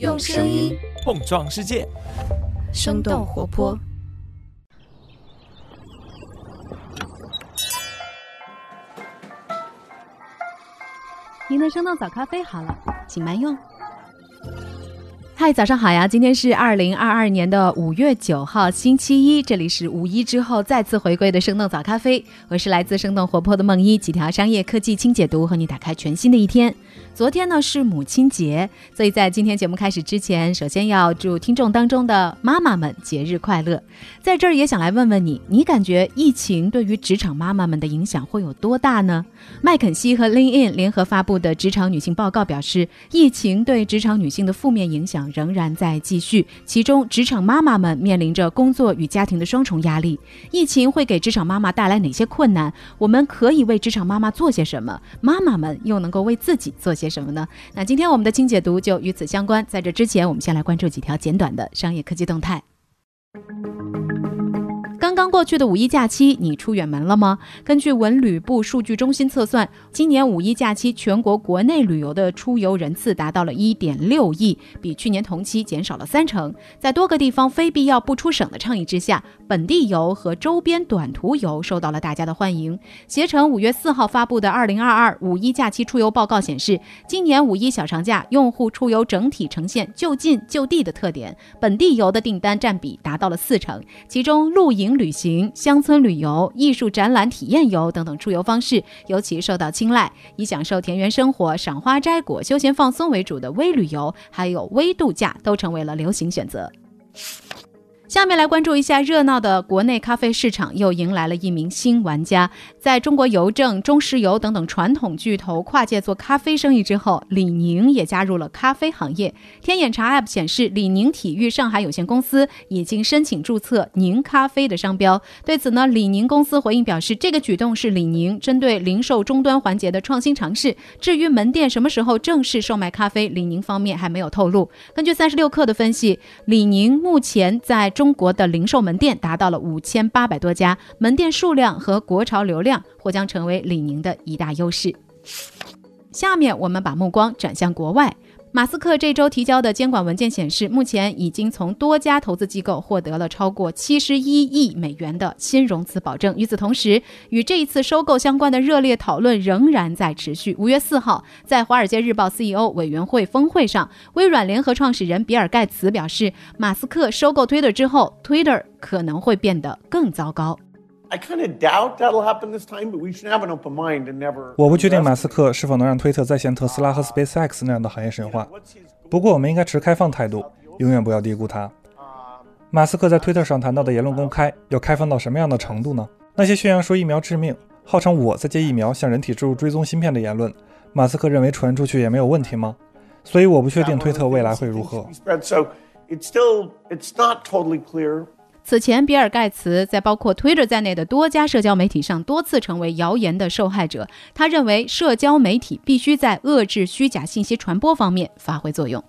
用声音碰撞世界，生动活泼。您的生动早咖啡好了，请慢用。嗨，早上好呀！今天是二零二二年的五月九号，星期一，这里是五一之后再次回归的生动早咖啡，我是来自生动活泼的梦一，几条商业科技轻解读，和你打开全新的一天。昨天呢是母亲节，所以在今天节目开始之前，首先要祝听众当中的妈妈们节日快乐。在这儿也想来问问你，你感觉疫情对于职场妈妈们的影响会有多大呢？麦肯锡和 lin in 联合发布的职场女性报告表示，疫情对职场女性的负面影响仍然在继续，其中职场妈妈们面临着工作与家庭的双重压力。疫情会给职场妈妈带来哪些困难？我们可以为职场妈妈做些什么？妈妈们又能够为自己做些？什么呢？那今天我们的轻解读就与此相关。在这之前，我们先来关注几条简短的商业科技动态。过去的五一假期，你出远门了吗？根据文旅部数据中心测算，今年五一假期全国国内旅游的出游人次达到了一点六亿，比去年同期减少了三成。在多个地方非必要不出省的倡议之下，本地游和周边短途游受到了大家的欢迎。携程五月四号发布的二零二二五一假期出游报告显示，今年五一小长假用户出游整体呈现就近就地的特点，本地游的订单占比达到了四成，其中露营。旅行、乡村旅游、艺术展览、体验游等等出游方式尤其受到青睐，以享受田园生活、赏花摘果、休闲放松为主的微旅游，还有微度假，都成为了流行选择。下面来关注一下热闹的国内咖啡市场，又迎来了一名新玩家。在中国邮政、中石油等等传统巨头跨界做咖啡生意之后，李宁也加入了咖啡行业。天眼查 App 显示，李宁体育上海有限公司已经申请注册“宁咖啡”的商标。对此呢，李宁公司回应表示，这个举动是李宁针对零售终端环节的创新尝试。至于门店什么时候正式售卖咖啡，李宁方面还没有透露。根据三十六氪的分析，李宁目前在中中国的零售门店达到了五千八百多家，门店数量和国潮流量或将成为李宁的一大优势。下面我们把目光转向国外。马斯克这周提交的监管文件显示，目前已经从多家投资机构获得了超过七十一亿美元的新融资保证。与此同时，与这一次收购相关的热烈讨论仍然在持续。五月四号，在《华尔街日报》CEO 委员会峰会上，微软联合创始人比尔·盖茨表示，马斯克收购 Twitter 之后，Twitter 可能会变得更糟糕。我不确定马斯克是否能让推特再现特斯拉和 SpaceX 那样的行业神话。不过，我们应该持开放态度，永远不要低估他。马斯克在推特上谈到的言论公开要开放到什么样的程度呢？那些宣扬说疫苗致命、号称我在接疫苗向人体植入追踪芯片的言论，马斯克认为传出去也没有问题吗？所以，我不确定推特未来会如何。此前，比尔·盖茨在包括 Twitter 在内的多家社交媒体上多次成为谣言的受害者。他认为，社交媒体必须在遏制虚假信息传播方面发挥作用。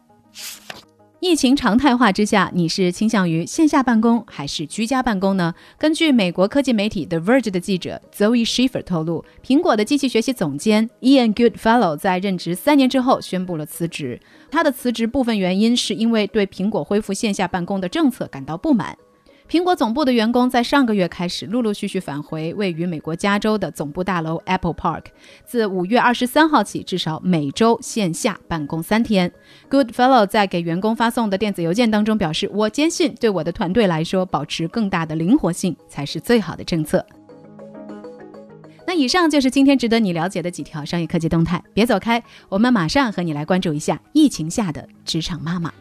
疫情常态化之下，你是倾向于线下办公还是居家办公呢？根据美国科技媒体 The Verge 的记者 Zoe Schiffer 透露，苹果的机器学习总监 Ian Goodfellow 在任职三年之后宣布了辞职。他的辞职部分原因是因为对苹果恢复线下办公的政策感到不满。苹果总部的员工在上个月开始陆陆续续返回位于美国加州的总部大楼 Apple Park。自五月二十三号起，至少每周线下办公三天。Goodfellow 在给员工发送的电子邮件当中表示：“我坚信，对我的团队来说，保持更大的灵活性才是最好的政策。”那以上就是今天值得你了解的几条商业科技动态。别走开，我们马上和你来关注一下疫情下的职场妈妈。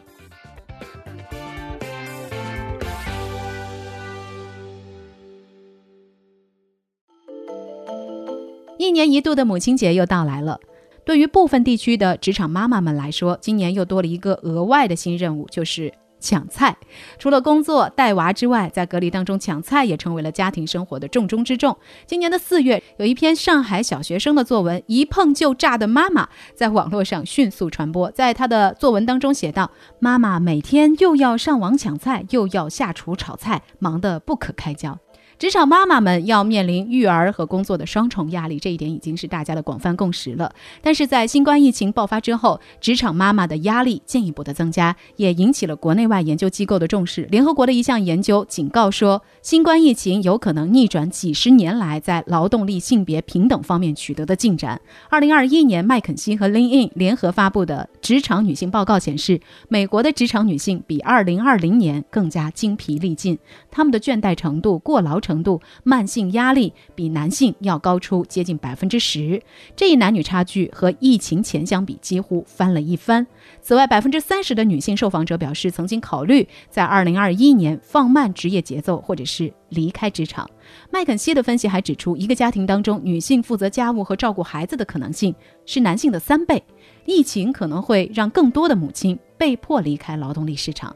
一年一度的母亲节又到来了，对于部分地区的职场妈妈们来说，今年又多了一个额外的新任务，就是抢菜。除了工作带娃之外，在隔离当中抢菜也成为了家庭生活的重中之重。今年的四月，有一篇上海小学生的作文《一碰就炸的妈妈》在网络上迅速传播。在他的作文当中写道：“妈妈每天又要上网抢菜，又要下厨炒菜，忙得不可开交。”职场妈妈们要面临育儿和工作的双重压力，这一点已经是大家的广泛共识了。但是在新冠疫情爆发之后，职场妈妈的压力进一步的增加，也引起了国内外研究机构的重视。联合国的一项研究警告说，新冠疫情有可能逆转几十年来在劳动力性别平等方面取得的进展。二零二一年，麦肯锡和 lin lin 联合发布的职场女性报告显示，美国的职场女性比二零二零年更加精疲力尽，她们的倦怠程度、过劳。程度慢性压力比男性要高出接近百分之十，这一男女差距和疫情前相比几乎翻了一番。此外，百分之三十的女性受访者表示曾经考虑在二零二一年放慢职业节奏，或者是离开职场。麦肯锡的分析还指出，一个家庭当中女性负责家务和照顾孩子的可能性是男性的三倍。疫情可能会让更多的母亲被迫离开劳动力市场。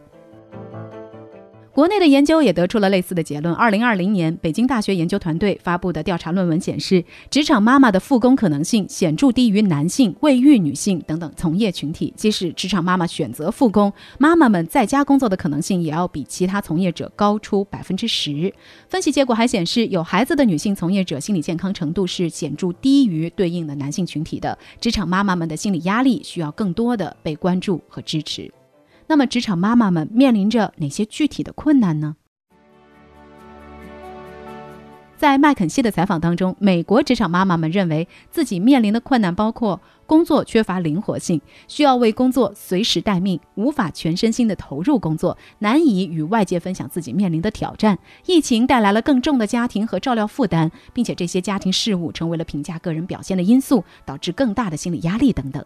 国内的研究也得出了类似的结论。二零二零年，北京大学研究团队发布的调查论文显示，职场妈妈的复工可能性显著低于男性、未育女性等等从业群体。即使职场妈妈选择复工，妈妈们在家工作的可能性也要比其他从业者高出百分之十。分析结果还显示，有孩子的女性从业者心理健康程度是显著低于对应的男性群体的。职场妈妈们的心理压力需要更多的被关注和支持。那么，职场妈妈们面临着哪些具体的困难呢？在麦肯锡的采访当中，美国职场妈妈们认为自己面临的困难包括工作缺乏灵活性，需要为工作随时待命，无法全身心的投入工作，难以与外界分享自己面临的挑战。疫情带来了更重的家庭和照料负担，并且这些家庭事务成为了评价个人表现的因素，导致更大的心理压力等等。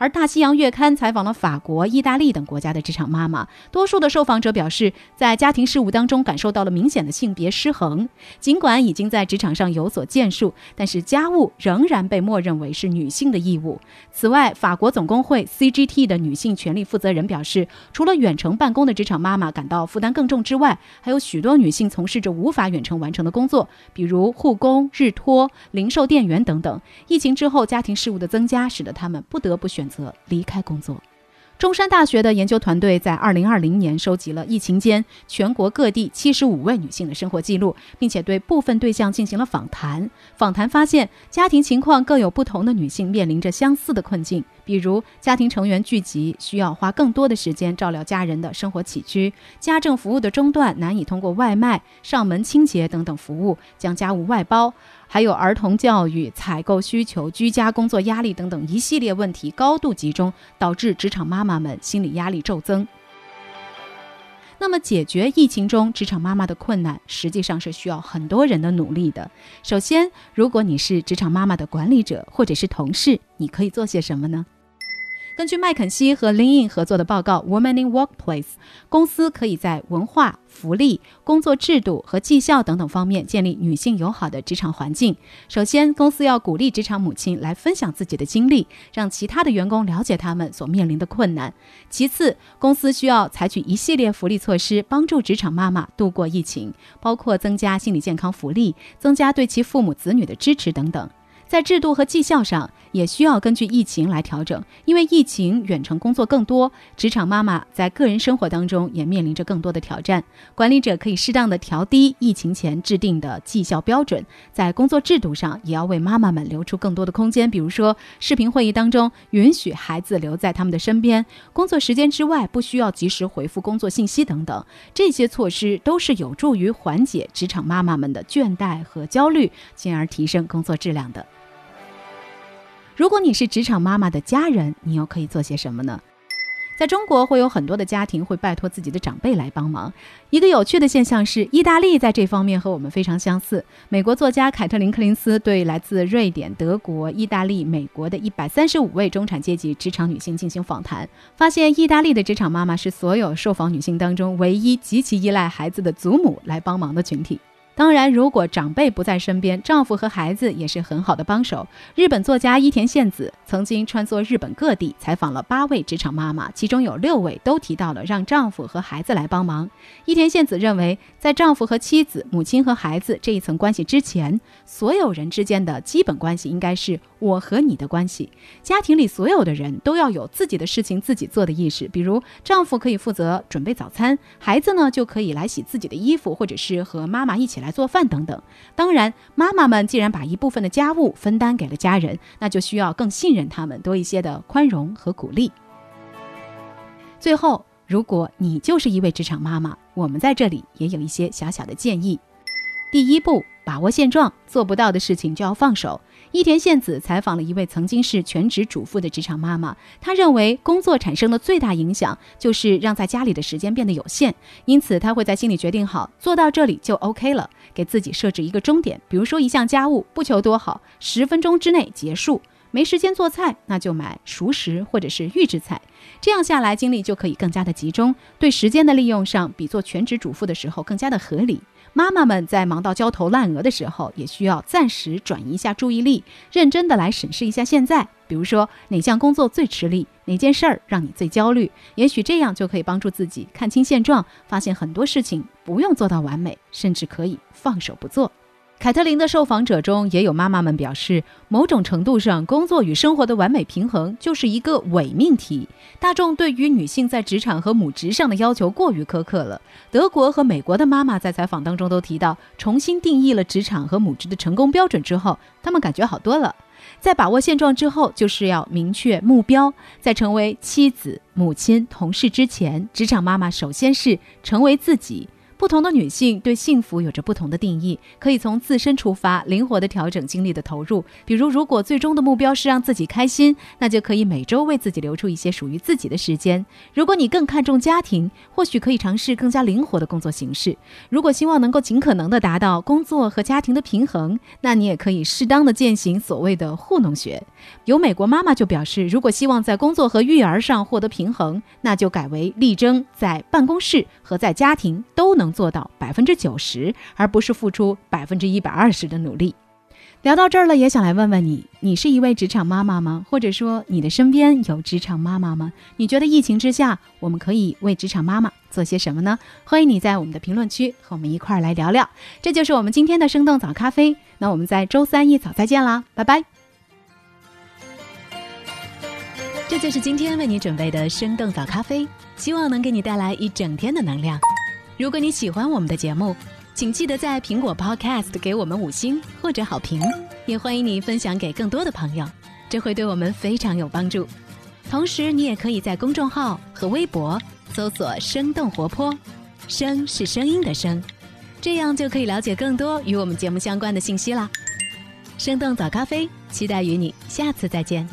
而大西洋月刊采访了法国、意大利等国家的职场妈妈，多数的受访者表示，在家庭事务当中感受到了明显的性别失衡。尽管已经在职场上有所建树，但是家务仍然被默认为是女性的义务。此外，法国总工会 CGT 的女性权利负责人表示，除了远程办公的职场妈妈感到负担更重之外，还有许多女性从事着无法远程完成的工作，比如护工、日托、零售店员等等。疫情之后，家庭事务的增加使得他们不得不选。则离开工作。中山大学的研究团队在二零二零年收集了疫情间全国各地七十五位女性的生活记录，并且对部分对象进行了访谈。访谈发现，家庭情况各有不同的女性面临着相似的困境，比如家庭成员聚集，需要花更多的时间照料家人的生活起居；家政服务的中断，难以通过外卖、上门清洁等等服务将家务外包。还有儿童教育、采购需求、居家工作压力等等一系列问题高度集中，导致职场妈妈们心理压力骤增。那么，解决疫情中职场妈妈的困难，实际上是需要很多人的努力的。首先，如果你是职场妈妈的管理者或者是同事，你可以做些什么呢？根据麦肯锡和 LinkedIn 合作的报告《Women in Workplace》，公司可以在文化、福利、工作制度和绩效等等方面建立女性友好的职场环境。首先，公司要鼓励职场母亲来分享自己的经历，让其他的员工了解他们所面临的困难。其次，公司需要采取一系列福利措施，帮助职场妈妈度过疫情，包括增加心理健康福利、增加对其父母子女的支持等等。在制度和绩效上，也需要根据疫情来调整。因为疫情，远程工作更多，职场妈妈在个人生活当中也面临着更多的挑战。管理者可以适当的调低疫情前制定的绩效标准，在工作制度上也要为妈妈们留出更多的空间。比如说，视频会议当中允许孩子留在他们的身边，工作时间之外不需要及时回复工作信息等等。这些措施都是有助于缓解职场妈妈们的倦怠和焦虑，进而提升工作质量的。如果你是职场妈妈的家人，你又可以做些什么呢？在中国，会有很多的家庭会拜托自己的长辈来帮忙。一个有趣的现象是，意大利在这方面和我们非常相似。美国作家凯特琳·克林斯对来自瑞典、德国、意大利、美国的一百三十五位中产阶级职场女性进行访谈，发现意大利的职场妈妈是所有受访女性当中唯一极其依赖孩子的祖母来帮忙的群体。当然，如果长辈不在身边，丈夫和孩子也是很好的帮手。日本作家伊田宪子曾经穿梭日本各地，采访了八位职场妈妈，其中有六位都提到了让丈夫和孩子来帮忙。伊田宪子认为，在丈夫和妻子、母亲和孩子这一层关系之前，所有人之间的基本关系应该是我和你的关系。家庭里所有的人都要有自己的事情自己做的意识，比如丈夫可以负责准备早餐，孩子呢就可以来洗自己的衣服，或者是和妈妈一起来。做饭等等。当然，妈妈们既然把一部分的家务分担给了家人，那就需要更信任他们，多一些的宽容和鼓励。最后，如果你就是一位职场妈妈，我们在这里也有一些小小的建议。第一步，把握现状，做不到的事情就要放手。伊田宪子采访了一位曾经是全职主妇的职场妈妈，她认为工作产生的最大影响就是让在家里的时间变得有限，因此她会在心里决定好做到这里就 OK 了，给自己设置一个终点，比如说一项家务，不求多好，十分钟之内结束。没时间做菜，那就买熟食或者是预制菜，这样下来精力就可以更加的集中，对时间的利用上比做全职主妇的时候更加的合理。妈妈们在忙到焦头烂额的时候，也需要暂时转移一下注意力，认真的来审视一下现在。比如说哪项工作最吃力，哪件事儿让你最焦虑，也许这样就可以帮助自己看清现状，发现很多事情不用做到完美，甚至可以放手不做。凯特琳的受访者中也有妈妈们表示，某种程度上，工作与生活的完美平衡就是一个伪命题。大众对于女性在职场和母职上的要求过于苛刻了。德国和美国的妈妈在采访当中都提到，重新定义了职场和母职的成功标准之后，她们感觉好多了。在把握现状之后，就是要明确目标。在成为妻子、母亲、同事之前，职场妈妈首先是成为自己。不同的女性对幸福有着不同的定义，可以从自身出发，灵活地调整精力的投入。比如，如果最终的目标是让自己开心，那就可以每周为自己留出一些属于自己的时间。如果你更看重家庭，或许可以尝试更加灵活的工作形式。如果希望能够尽可能地达到工作和家庭的平衡，那你也可以适当的践行所谓的糊弄学。有美国妈妈就表示，如果希望在工作和育儿上获得平衡，那就改为力争在办公室和在家庭都能。做到百分之九十，而不是付出百分之一百二十的努力。聊到这儿了，也想来问问你：你是一位职场妈妈吗？或者说你的身边有职场妈妈吗？你觉得疫情之下，我们可以为职场妈妈做些什么呢？欢迎你在我们的评论区和我们一块儿来聊聊。这就是我们今天的生动早咖啡。那我们在周三一早再见啦，拜拜。这就是今天为你准备的生动早咖啡，希望能给你带来一整天的能量。如果你喜欢我们的节目，请记得在苹果 Podcast 给我们五星或者好评，也欢迎你分享给更多的朋友，这会对我们非常有帮助。同时，你也可以在公众号和微博搜索“生动活泼”，“声”是声音的“声”，这样就可以了解更多与我们节目相关的信息啦。生动早咖啡，期待与你下次再见。